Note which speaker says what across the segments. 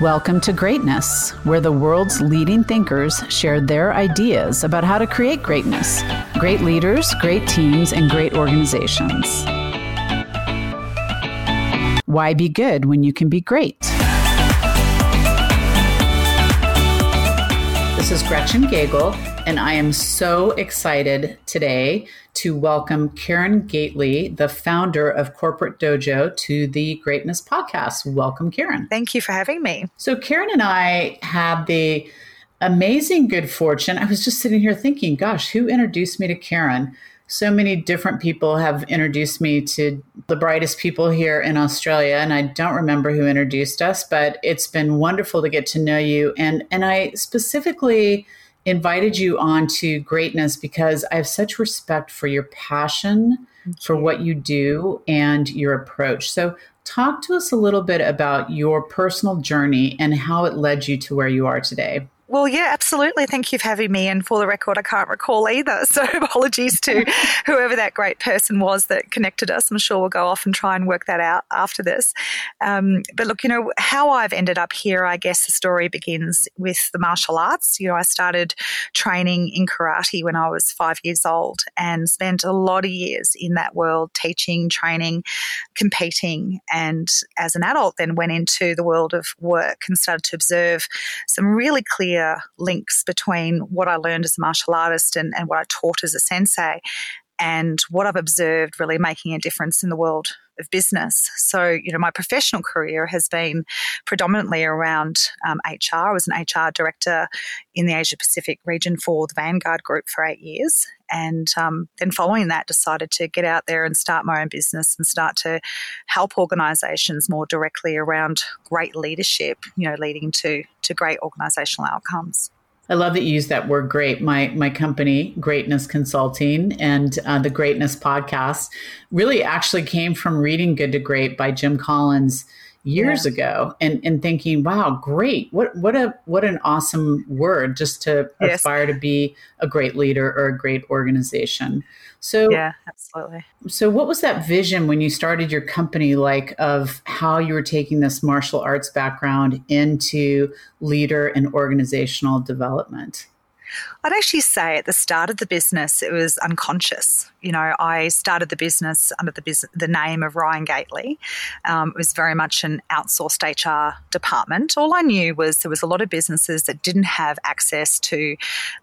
Speaker 1: Welcome to Greatness, where the world's leading thinkers share their ideas about how to create greatness. Great leaders, great teams, and great organizations. Why be good when you can be great? This is Gretchen Gagel, and I am so excited today to welcome Karen Gately, the founder of Corporate Dojo, to the Greatness Podcast. Welcome, Karen.
Speaker 2: Thank you for having me.
Speaker 1: So, Karen and I had the amazing good fortune. I was just sitting here thinking, gosh, who introduced me to Karen? So many different people have introduced me to the brightest people here in Australia, and I don't remember who introduced us, but it's been wonderful to get to know you. And and I specifically invited you on to greatness because I have such respect for your passion for what you do and your approach. So, talk to us a little bit about your personal journey and how it led you to where you are today.
Speaker 2: Well, yeah, absolutely. Thank you for having me. And for the record, I can't recall either. So apologies to whoever that great person was that connected us. I'm sure we'll go off and try and work that out after this. Um, but look, you know, how I've ended up here, I guess the story begins with the martial arts. You know, I started training in karate when I was five years old and spent a lot of years in that world teaching, training, competing. And as an adult, then went into the world of work and started to observe some really clear clear links between what I learned as a martial artist and, and what I taught as a sensei and what I've observed really making a difference in the world of business. So, you know, my professional career has been predominantly around um, HR. I was an HR director in the Asia Pacific region for the Vanguard Group for eight years. And um, then following that, decided to get out there and start my own business and start to help organizations more directly around great leadership, you know, leading to, to great organizational outcomes.
Speaker 1: I love that you use that word great. My my company, Greatness Consulting, and uh, the Greatness podcast really actually came from reading Good to Great by Jim Collins years yeah. ago and, and thinking, wow, great. What what a what an awesome word just to yes. aspire to be a great leader or a great organization. So
Speaker 2: Yeah, absolutely.
Speaker 1: So what was that vision when you started your company like of how you were taking this martial arts background into leader and organizational development?
Speaker 2: I'd actually say at the start of the business, it was unconscious. You know, I started the business under the the name of Ryan Gately. Um, it was very much an outsourced HR department. All I knew was there was a lot of businesses that didn't have access to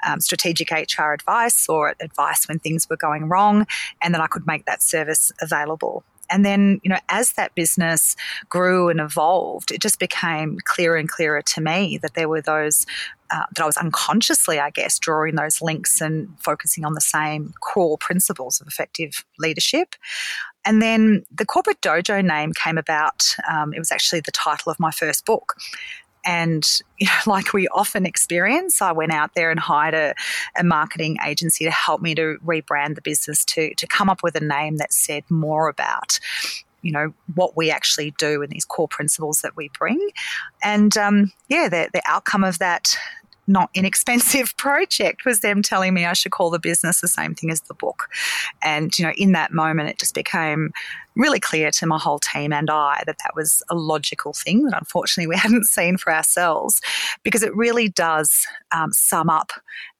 Speaker 2: um, strategic HR advice or advice when things were going wrong, and that I could make that service available. And then, you know, as that business grew and evolved, it just became clearer and clearer to me that there were those uh, that I was unconsciously, I guess, drawing those links and focusing on the same core principles of effective leadership. And then the corporate dojo name came about. Um, it was actually the title of my first book. And you know, like we often experience, I went out there and hired a, a, marketing agency to help me to rebrand the business to to come up with a name that said more about you know what we actually do and these core principles that we bring. And um, yeah the, the outcome of that not inexpensive project was them telling me I should call the business the same thing as the book. And, you know, in that moment, it just became really clear to my whole team and I that that was a logical thing that unfortunately we hadn't seen for ourselves because it really does um, sum up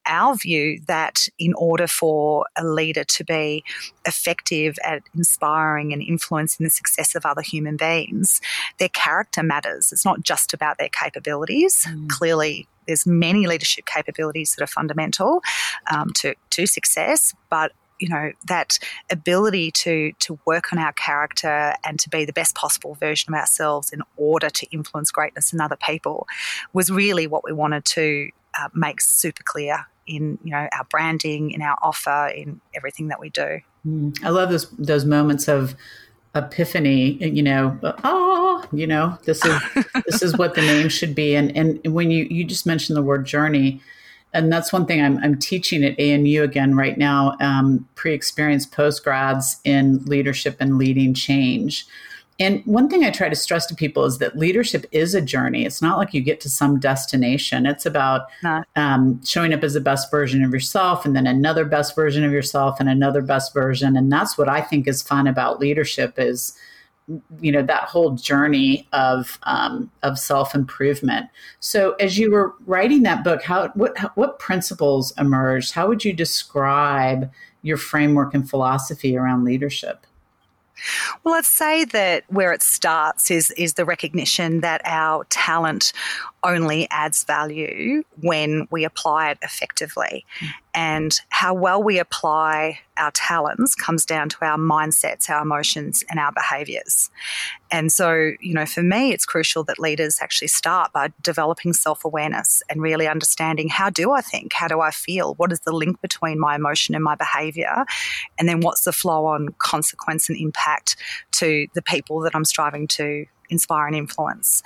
Speaker 2: our view that in order for a leader to be effective at inspiring and influencing the success of other human beings, their character matters. It's not just about their capabilities. Mm. Clearly, there's many leadership capabilities that are fundamental um, to, to success, but you know that ability to to work on our character and to be the best possible version of ourselves in order to influence greatness in other people was really what we wanted to uh, make super clear in you know our branding in our offer in everything that we do
Speaker 1: mm. i love those those moments of epiphany you know oh you know this is this is what the name should be. And and when you you just mentioned the word journey and that's one thing I'm, I'm teaching at ANU again right now um, pre-experienced postgrads in leadership and leading change and one thing I try to stress to people is that leadership is a journey. It's not like you get to some destination. It's about um, showing up as the best version of yourself and then another best version of yourself and another best version. And that's what I think is fun about leadership is you know that whole journey of um, of self improvement. So, as you were writing that book, how what what principles emerged? How would you describe your framework and philosophy around leadership?
Speaker 2: Well, I'd say that where it starts is is the recognition that our talent only adds value when we apply it effectively. Mm. And how well we apply our talents comes down to our mindsets, our emotions, and our behaviors. And so, you know, for me, it's crucial that leaders actually start by developing self awareness and really understanding how do I think? How do I feel? What is the link between my emotion and my behavior? And then what's the flow on consequence and impact to the people that I'm striving to inspire and influence?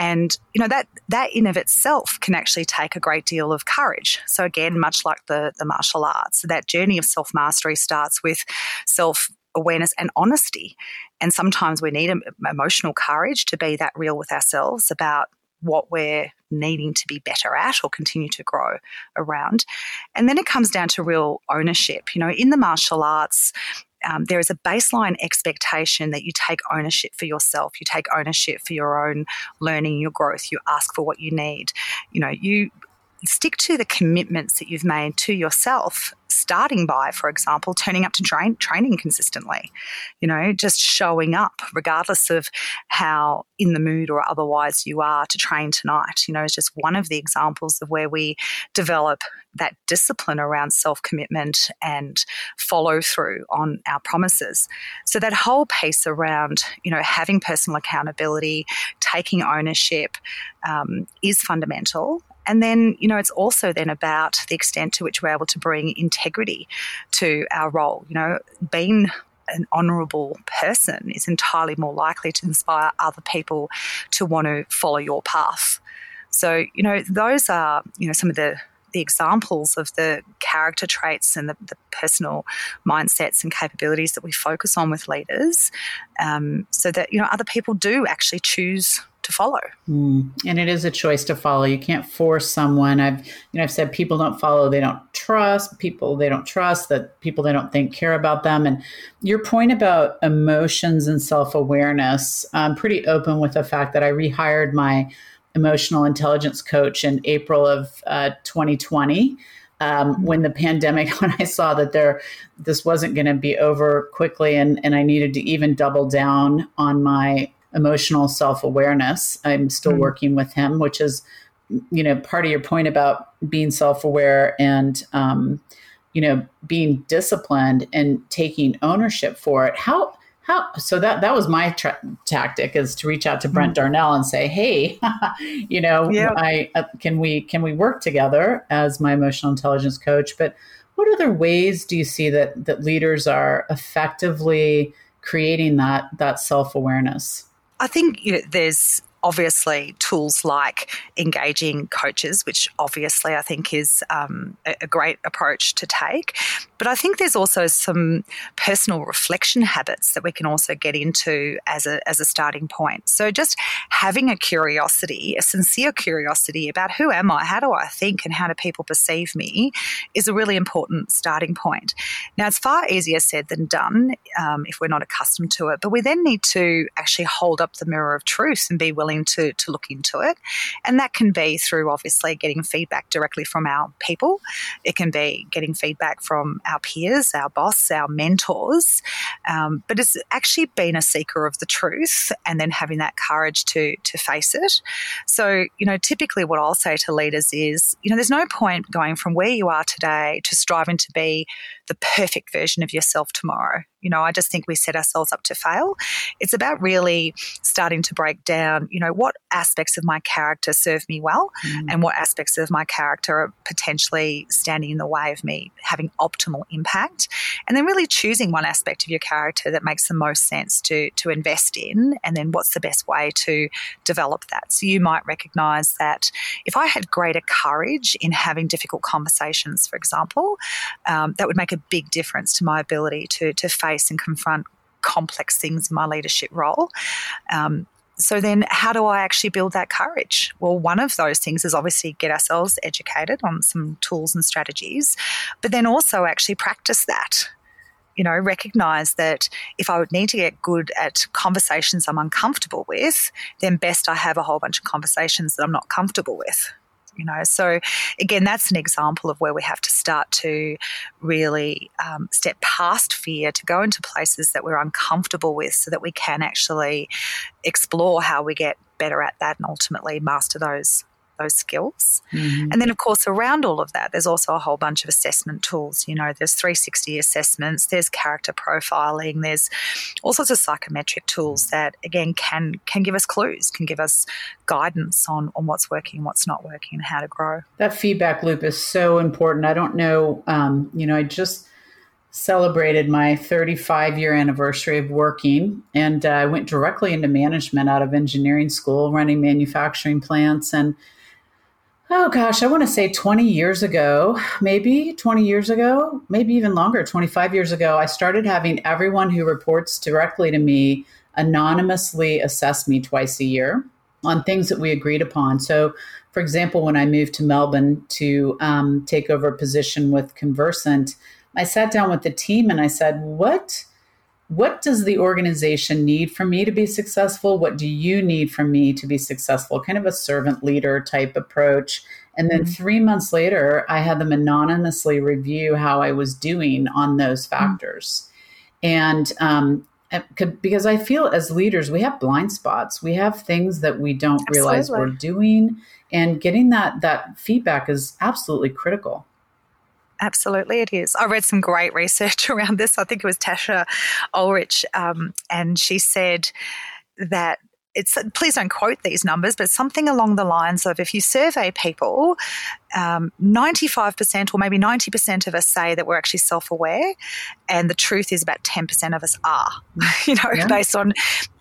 Speaker 2: And you know that that in of itself can actually take a great deal of courage so again much like the the martial arts that journey of self mastery starts with self awareness and honesty and sometimes we need emotional courage to be that real with ourselves about what we're needing to be better at or continue to grow around. And then it comes down to real ownership. You know, in the martial arts, um, there is a baseline expectation that you take ownership for yourself. You take ownership for your own learning, your growth. You ask for what you need. You know, you stick to the commitments that you've made to yourself starting by for example turning up to train, training consistently you know just showing up regardless of how in the mood or otherwise you are to train tonight you know is just one of the examples of where we develop that discipline around self commitment and follow through on our promises. So that whole piece around, you know, having personal accountability, taking ownership um, is fundamental. And then, you know, it's also then about the extent to which we're able to bring integrity to our role. You know, being an honourable person is entirely more likely to inspire other people to want to follow your path. So, you know, those are, you know, some of the the examples of the character traits and the, the, personal mindsets and capabilities that we focus on with leaders um, so that you know other people do actually choose to follow.
Speaker 1: Mm. And it is a choice to follow. You can't force someone. I've you know I've said people don't follow, they don't trust people they don't trust that people they don't think care about them. And your point about emotions and self awareness, I'm pretty open with the fact that I rehired my emotional intelligence coach in April of uh, 2020. Um, when the pandemic, when I saw that there, this wasn't going to be over quickly, and and I needed to even double down on my emotional self awareness. I'm still mm-hmm. working with him, which is, you know, part of your point about being self aware and, um, you know, being disciplined and taking ownership for it. How, how, so that that was my tra- tactic is to reach out to Brent mm-hmm. Darnell and say, "Hey, you know, yeah. I uh, can we can we work together as my emotional intelligence coach?" But what other ways do you see that that leaders are effectively creating that that self awareness?
Speaker 2: I think you know, there's obviously tools like engaging coaches, which obviously I think is um, a, great approach to take. But I think there's also some personal reflection habits that we can also get into as a, as a starting point. So just having a curiosity, a sincere curiosity about who am I, how do I think, and how do people perceive me is a really important starting point. Now, it's far easier said than done um, if we're not accustomed to it, but we then need to actually hold up the mirror of truth and be willing willing to, to look into it. And that can be through obviously getting feedback directly from our people. It can be getting feedback from our peers, our boss, our mentors. Um, but it's actually been a seeker of the truth and then having that courage to, to face it. So, you know, typically what I'll say to leaders is, you know, there's no point going from where you are today to striving to be the perfect version of yourself tomorrow. You know, I just think we set ourselves up to fail. It's about really starting to break down, you what aspects of my character serve me well mm. and what aspects of my character are potentially standing in the way of me having optimal impact. And then really choosing one aspect of your character that makes the most sense to, to invest in. And then what's the best way to develop that. So you might recognize that if I had greater courage in having difficult conversations, for example, um, that would make a big difference to my ability to, to face face and confront complex things in my leadership role. Um, so then how do I actually build that courage? Well, one of those things is obviously get ourselves educated on some tools and strategies, but then also actually practice that you know, recognize that if I would need to get good at conversations I'm uncomfortable with, then best I have a whole bunch of conversations that I'm not comfortable with you know. So again that's an example of where we have to start to really um, step past fear to go into places that we're uncomfortable with so that we can actually explore how we get better at that and ultimately master those those skills. Mm-hmm. And then, of course, around all of that, there's also a whole bunch of assessment tools. You know, there's 360 assessments, there's character profiling, there's all sorts of psychometric tools that, again, can can give us clues, can give us guidance on on what's working, what's not working, and how to grow.
Speaker 1: That feedback loop is so important. I don't know. Um, you know, I just celebrated my 35 year anniversary of working and uh, I went directly into management out of engineering school running manufacturing plants and oh gosh, I want to say 20 years ago, maybe 20 years ago, maybe even longer, 25 years ago, I started having everyone who reports directly to me anonymously assess me twice a year on things that we agreed upon. So, for example, when I moved to Melbourne to um, take over a position with Conversant, I sat down with the team and I said, What? What does the organization need from me to be successful? What do you need from me to be successful? Kind of a servant leader type approach. And then mm-hmm. three months later, I had them anonymously review how I was doing on those mm-hmm. factors. Mm-hmm. And um, because I feel as leaders, we have blind spots. We have things that we don't absolutely. realize we're doing, and getting that that feedback is absolutely critical.
Speaker 2: Absolutely, it is. I read some great research around this. I think it was Tasha Eurich, um, and she said that it's please don't quote these numbers, but something along the lines of if you survey people, um, 95% or maybe 90% of us say that we're actually self aware, and the truth is about 10% of us are, you know, yeah. based on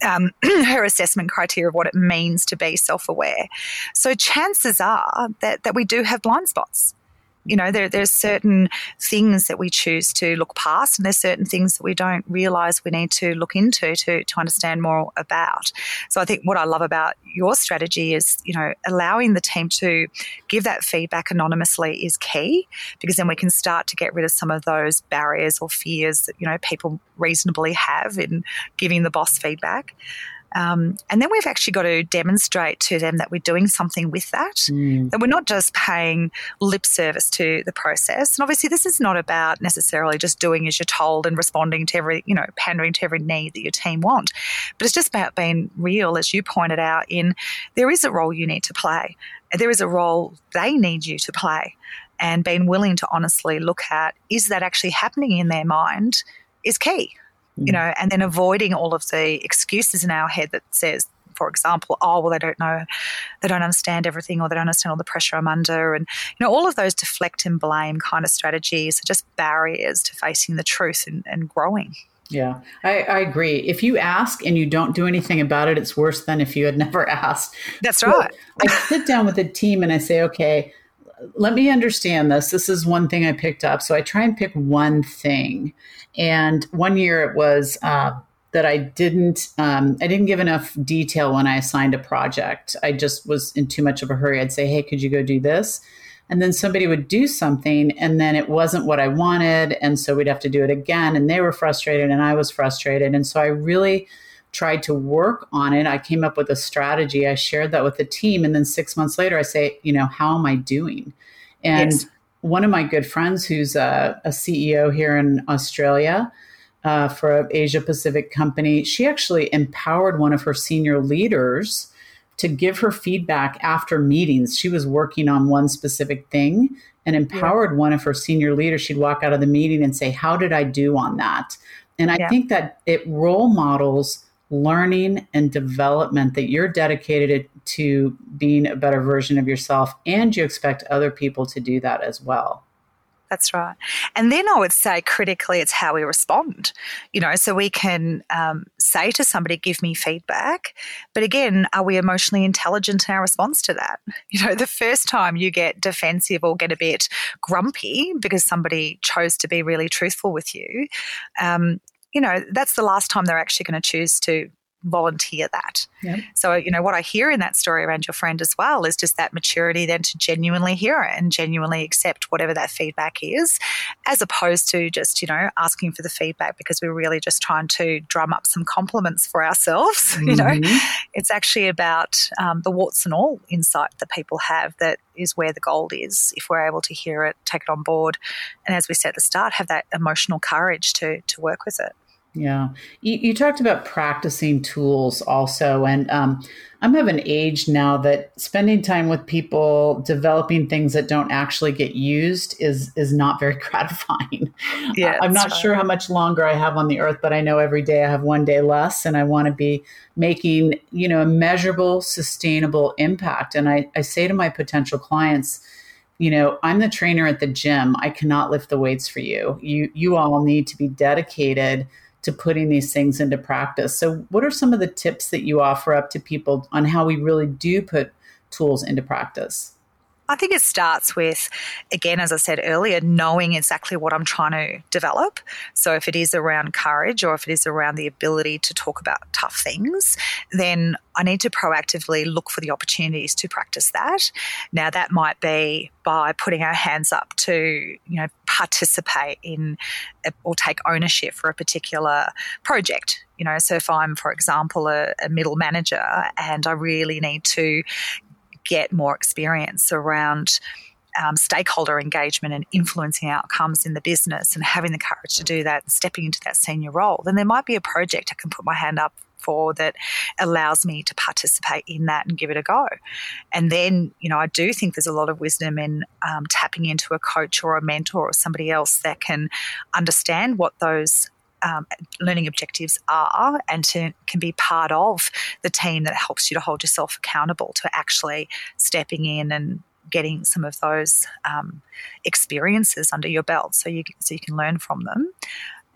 Speaker 2: um, her assessment criteria of what it means to be self aware. So chances are that, that we do have blind spots you know, there, there's certain things that we choose to look past, and there's certain things that we don't realize we need to look into to, to understand more about. So I think what I love about your strategy is, you know, allowing the team to give that feedback anonymously is key because then we can start to get rid of some of those barriers or fears that, you know, people reasonably have in giving the boss feedback. Um, and then we've actually got to demonstrate to them that we're doing something with that, mm. that we're not just paying lip service to the process. And obviously, this is not about necessarily just doing as you're told and responding to every, you know, pandering to every need that your team want, but it's just about being real, as you pointed out, in there is a role you need to play, there is a role they need you to play. And being willing to honestly look at is that actually happening in their mind is key you mm. know, and then avoiding all of the excuses in our head that says, for example, oh, well, they don't know, they don't understand everything, or they don't understand all the pressure I'm under. And, you know, all of those deflect and blame kind of strategies are just barriers to facing the truth and, and growing.
Speaker 1: Yeah, I, I, agree. If you ask and you don't do anything about it, it's worse than if you had never asked.
Speaker 2: That's so right.
Speaker 1: I sit down with a team and I say, okay, let me understand this. This is one thing I picked up. So I try and pick one thing. And one year it was uh, that I didn't um, I didn't give enough detail when I assigned a project. I just was in too much of a hurry. I'd say, "Hey, could you go do this?" And then somebody would do something, and then it wasn't what I wanted, and so we'd have to do it again. And they were frustrated, and I was frustrated, and so I really tried to work on it. I came up with a strategy. I shared that with the team, and then six months later, I say, "You know, how am I doing?" And yes one of my good friends who's a, a CEO here in Australia uh, for an Asia Pacific company, she actually empowered one of her senior leaders to give her feedback after meetings. She was working on one specific thing and empowered yeah. one of her senior leaders. She'd walk out of the meeting and say, How did I do on that? And I yeah. think that it role models learning and development that you're dedicated to being a better version of yourself and you expect other people to do that as well.
Speaker 2: That's right. And then I would say critically, it's how we respond. You know, so we can um, say to somebody, give me feedback. But again, are we emotionally intelligent in our response to that? You know, the first time you get defensive or get a bit grumpy because somebody chose to be really truthful with you, um, you know, that's the last time they're actually going to choose to volunteer that. Yep. So, you know, what I hear in that story around your friend as well is just that maturity then to genuinely hear it and genuinely accept whatever that feedback is, as opposed to just, you know, asking for the feedback because we're really just trying to drum up some compliments for ourselves. Mm-hmm. You know, mm-hmm. it's actually about um, the warts and all insight that people have that is where the gold is. If we're able to hear it, take it on board, and as we said at the start, have that emotional courage to to work with it.
Speaker 1: Yeah. You, you, talked about practicing tools also. And um, I'm of an age now that spending time with people developing things that don't actually get used is is not very gratifying. Yeah, I'm not sure how much longer I have on the earth, but I know every day I have one day less and I want to be making, you know, a measurable, sustainable impact. And I, I say to my potential clients, you know, I'm the trainer at the gym. I cannot lift the weights for you. You you all need to be dedicated to putting these things into practice. So, what are some of the tips that you offer up to people on how we really do put tools into practice?
Speaker 2: I think it starts with, again, as I said earlier, knowing exactly what I'm trying to develop. So if it is around courage or if it is around the ability to talk about tough things, then I need to proactively look for the opportunities to practice that. Now, that might be by putting our hands up to, you know, participate in or take ownership for a particular project. You know, so if I'm, for example, a, a middle manager and I really need to get more experience around um, stakeholder engagement and influencing outcomes in the business and having the courage to do that and stepping into that senior role, then there might be a project I can put my hand up for that allows me to participate in that and give it a go. And then, you know, I do think there's a lot of wisdom in um, tapping into a coach or a mentor or somebody else that can understand what those um, learning objectives are and to, can be part of the team that helps you to hold yourself accountable to actually stepping in and getting some of those um, experiences under your belt so you so you can learn from them.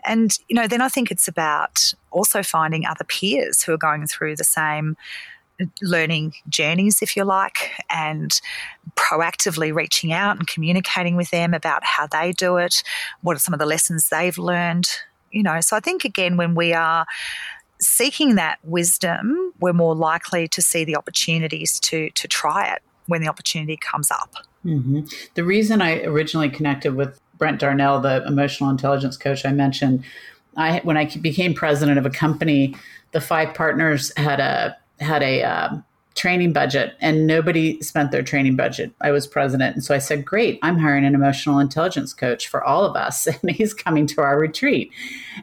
Speaker 2: And you know then i think it's about also finding other peers who are going through the same learning journeys, if you like, and proactively reaching out and communicating with them about how they do it, what are some of the lessons they've learned, you know, so I think again, when we are seeking that wisdom, we're more likely to see the opportunities to to try it when the opportunity comes up.
Speaker 1: Mm-hmm. The reason I originally connected with Brent Darnell, the emotional intelligence coach I mentioned, I when I became president of a company, the five partners had a had a uh, training budget and nobody spent their training budget. I was president. And so I said, Great, I'm hiring an emotional intelligence coach for all of us. And he's coming to our retreat.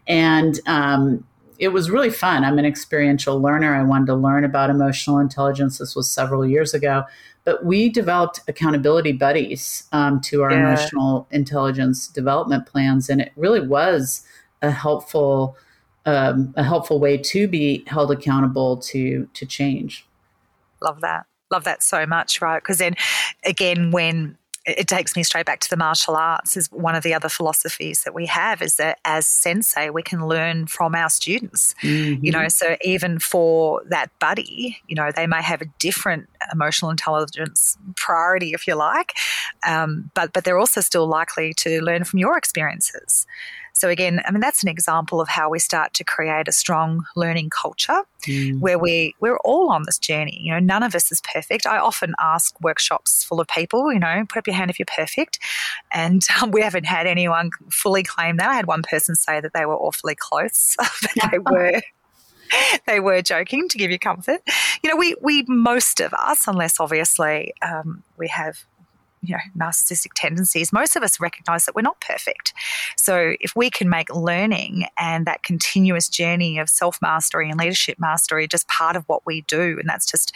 Speaker 1: And um, it was really fun. I'm an experiential learner. I wanted to learn about emotional intelligence. This was several years ago. But we developed accountability buddies um, to our yeah. emotional intelligence development plans. And it really was a helpful. Um, a helpful way to be held accountable to to change.
Speaker 2: Love that. Love that so much, right? Because then again, when it takes me straight back to the martial arts is one of the other philosophies that we have is that as sensei we can learn from our students mm-hmm. you know so even for that buddy you know they may have a different emotional intelligence priority if you like um, but but they're also still likely to learn from your experiences so, again, I mean, that's an example of how we start to create a strong learning culture mm. where we, we're all on this journey. You know, none of us is perfect. I often ask workshops full of people, you know, put up your hand if you're perfect. And um, we haven't had anyone fully claim that. I had one person say that they were awfully close, but they were they were joking to give you comfort. You know, we we most of us, unless obviously um, we have you know narcissistic tendencies most of us recognize that we're not perfect. So if we can make learning and that continuous journey of self-mastery and leadership mastery just part of what we do and that's just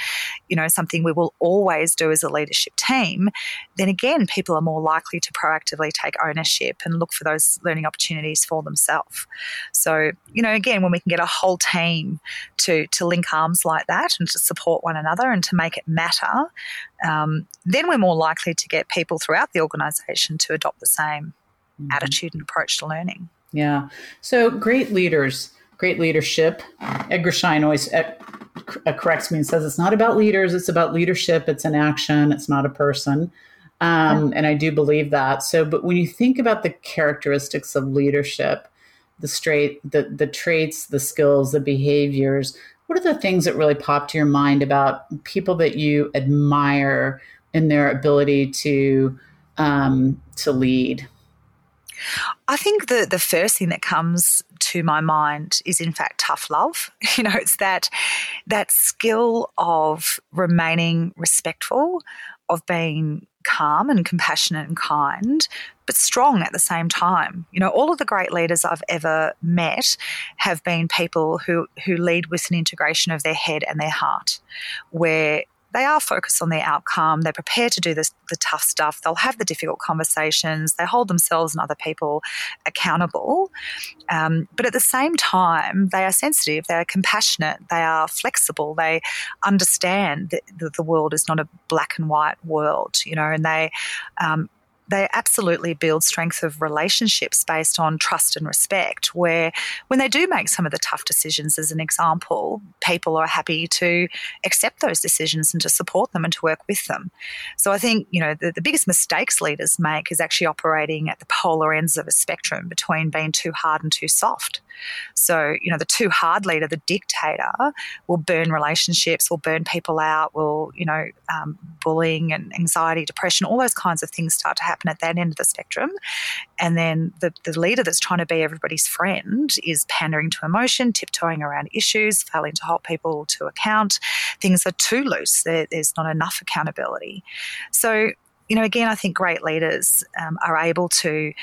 Speaker 2: you know something we will always do as a leadership team then again people are more likely to proactively take ownership and look for those learning opportunities for themselves. So you know again when we can get a whole team to to link arms like that and to support one another and to make it matter um, then we're more likely to get people throughout the organisation to adopt the same mm-hmm. attitude and approach to learning.
Speaker 1: Yeah. So great leaders, great leadership. Edgar Schein always uh, corrects me and says it's not about leaders, it's about leadership. It's an action, it's not a person. Um, and I do believe that. So, but when you think about the characteristics of leadership, the straight, the the traits, the skills, the behaviors, what are the things that really pop to your mind about people that you admire in their ability to um, to lead?
Speaker 2: I think the the first thing that comes to my mind is in fact tough love. You know, it's that that skill of remaining respectful, of being calm and compassionate and kind, but strong at the same time. You know, all of the great leaders I've ever met have been people who who lead with an integration of their head and their heart, where they are focused on their outcome. They're prepared to do this, the tough stuff. They'll have the difficult conversations. They hold themselves and other people accountable. Um, but at the same time, they are sensitive. They are compassionate. They are flexible. They understand that the world is not a black and white world, you know, and they um, they absolutely build strength of relationships based on trust and respect. Where when they do make some of the tough decisions, as an example, people are happy to accept those decisions and to support them and to work with them. So I think, you know, the, the biggest mistakes leaders make is actually operating at the polar ends of a spectrum between being too hard and too soft. So, you know, the too hard leader, the dictator, will burn relationships, will burn people out, will, you know, um, bullying and anxiety, depression, all those kinds of things start to happen at that end of the spectrum. And then the, the leader that's trying to be everybody's friend is pandering to emotion, tiptoeing around issues, failing to hold people to account. Things are too loose, there, there's not enough accountability. So, you know, again, I think great leaders um, are able to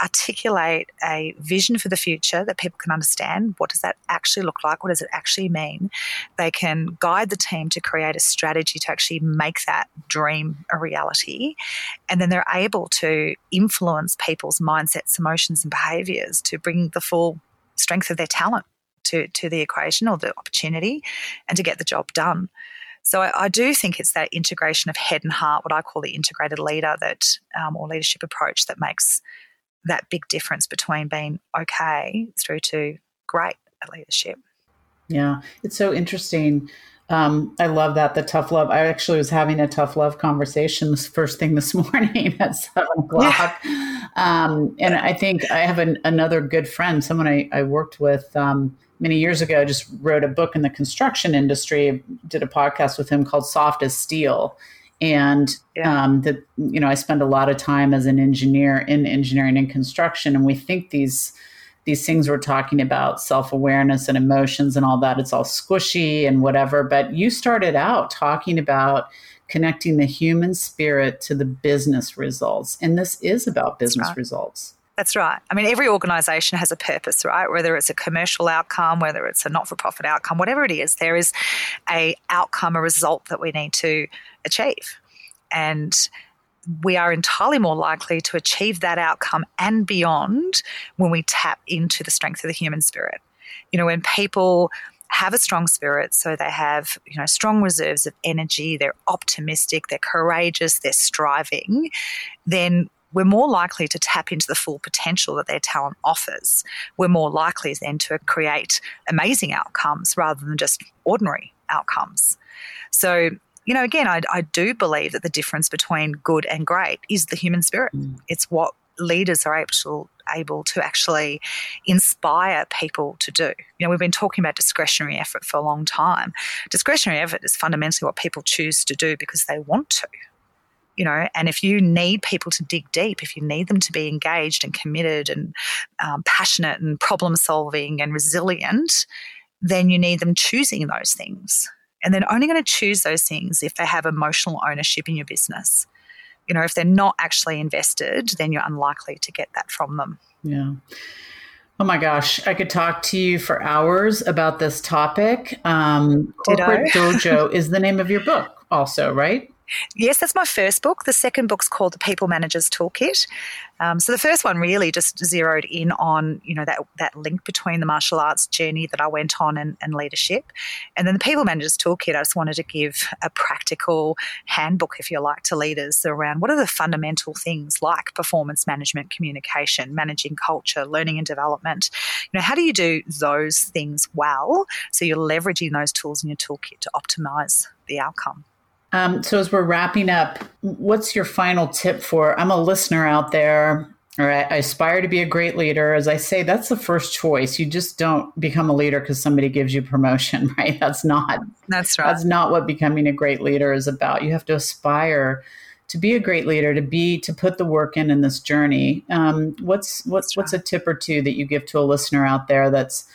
Speaker 2: articulate a vision for the future that people can understand. What does that actually look like? What does it actually mean? They can guide the team to create a strategy to actually make that dream a reality. And then they're able to influence people's mindsets, emotions, and behaviors to bring the full strength of their talent to, to the equation or the opportunity and to get the job done. So I, I, do think it's that integration of head and heart, what I call the integrated leader that, um, or leadership approach that makes that big difference between being okay through to great at leadership.
Speaker 1: Yeah, it's so interesting. Um, I love that the tough love. I actually was having a tough love conversation this first thing this morning at seven o'clock, yeah. um, and I think I have an, another good friend, someone I, I worked with um, many years ago. Just wrote a book in the construction industry. Did a podcast with him called "Soft as Steel," and yeah. um, that you know I spend a lot of time as an engineer in engineering and construction, and we think these these things we're talking about self awareness and emotions and all that it's all squishy and whatever. But you started out talking about connecting the human spirit to the business results, and this is about business right. results.
Speaker 2: That's right. I mean, every organization has a purpose, right? Whether it's a commercial outcome, whether it's a not-for-profit outcome, whatever it is, there is a outcome, a result that we need to achieve. And we are entirely more likely to achieve that outcome and beyond when we tap into the strength of the human spirit. You know, when people have a strong spirit, so they have, you know, strong reserves of energy, they're optimistic, they're courageous, they're striving, then we're more likely to tap into the full potential that their talent offers. We're more likely then to create amazing outcomes rather than just ordinary outcomes. So, you know, again, I, I do believe that the difference between good and great is the human spirit. Mm. It's what leaders are able to, able to actually inspire people to do. You know, we've been talking about discretionary effort for a long time. Discretionary effort is fundamentally what people choose to do because they want to you know and if you need people to dig deep if you need them to be engaged and committed and um, passionate and problem solving and resilient then you need them choosing those things and they're only going to choose those things if they have emotional ownership in your business you know if they're not actually invested then you're unlikely to get that from them
Speaker 1: yeah Oh my gosh, I could talk to you for hours about this topic. Um, Corporate Dojo is the name of your book, also, right?
Speaker 2: Yes, that's my first book. The second book's called The People Manager's Toolkit. Um, so the first one really just zeroed in on you know that that link between the martial arts journey that I went on and, and leadership, and then the People Manager's Toolkit. I just wanted to give a practical handbook, if you like, to leaders around what are the fundamental things like performance management, communication, managing culture, learning and development. You know, how do you do those things well so you're leveraging those tools in your toolkit to optimize the outcome.
Speaker 1: Um, so as we're wrapping up, what's your final tip for? I'm a listener out there. or I, I aspire to be a great leader. As I say, that's the first choice. You just don't become a leader because somebody gives you promotion, right? That's not.
Speaker 2: That's right.
Speaker 1: That's not what becoming a great leader is about. You have to aspire to be a great leader, to be to put the work in in this journey. Um, what's what's what's a tip or two that you give to a listener out there that's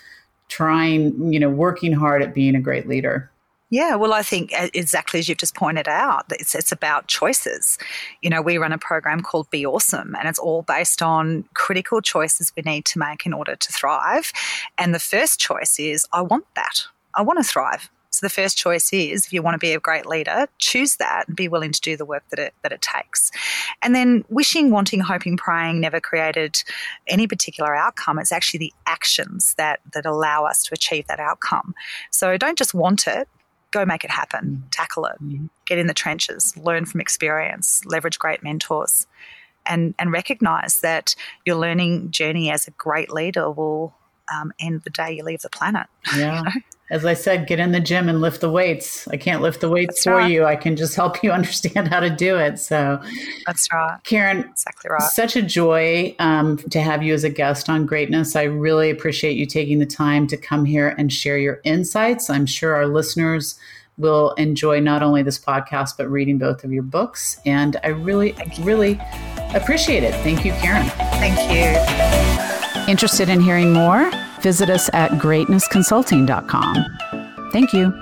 Speaker 1: trying, you know, working hard at being a great leader?
Speaker 2: Yeah, well, I think exactly as you've just pointed out, it's, it's about choices. You know, we run a program called Be Awesome, and it's all based on critical choices we need to make in order to thrive. And the first choice is I want that. I want to thrive. So the first choice is if you want to be a great leader, choose that and be willing to do the work that it that it takes. And then wishing, wanting, hoping, praying never created any particular outcome. It's actually the actions that that allow us to achieve that outcome. So don't just want it, go make it happen, mm. tackle it, mm. get in the trenches, learn from experience, leverage great mentors, and and recognize that your learning journey as a great leader will um, end the day you leave the planet.
Speaker 1: Yeah. you know? As I said, get in the gym and lift the weights. I can't lift the weights that's for right. you. I can just help you understand how to do it. So
Speaker 2: that's right.
Speaker 1: Karen,
Speaker 2: exactly right.
Speaker 1: Such a joy um, to have you as a guest on Greatness. I really appreciate you taking the time to come here and share your insights. I'm sure our listeners will enjoy not only this podcast, but reading both of your books. And I really, really appreciate it. Thank you, Karen.
Speaker 2: Thank you.
Speaker 1: Interested in hearing more? Visit us at greatnessconsulting.com. Thank you.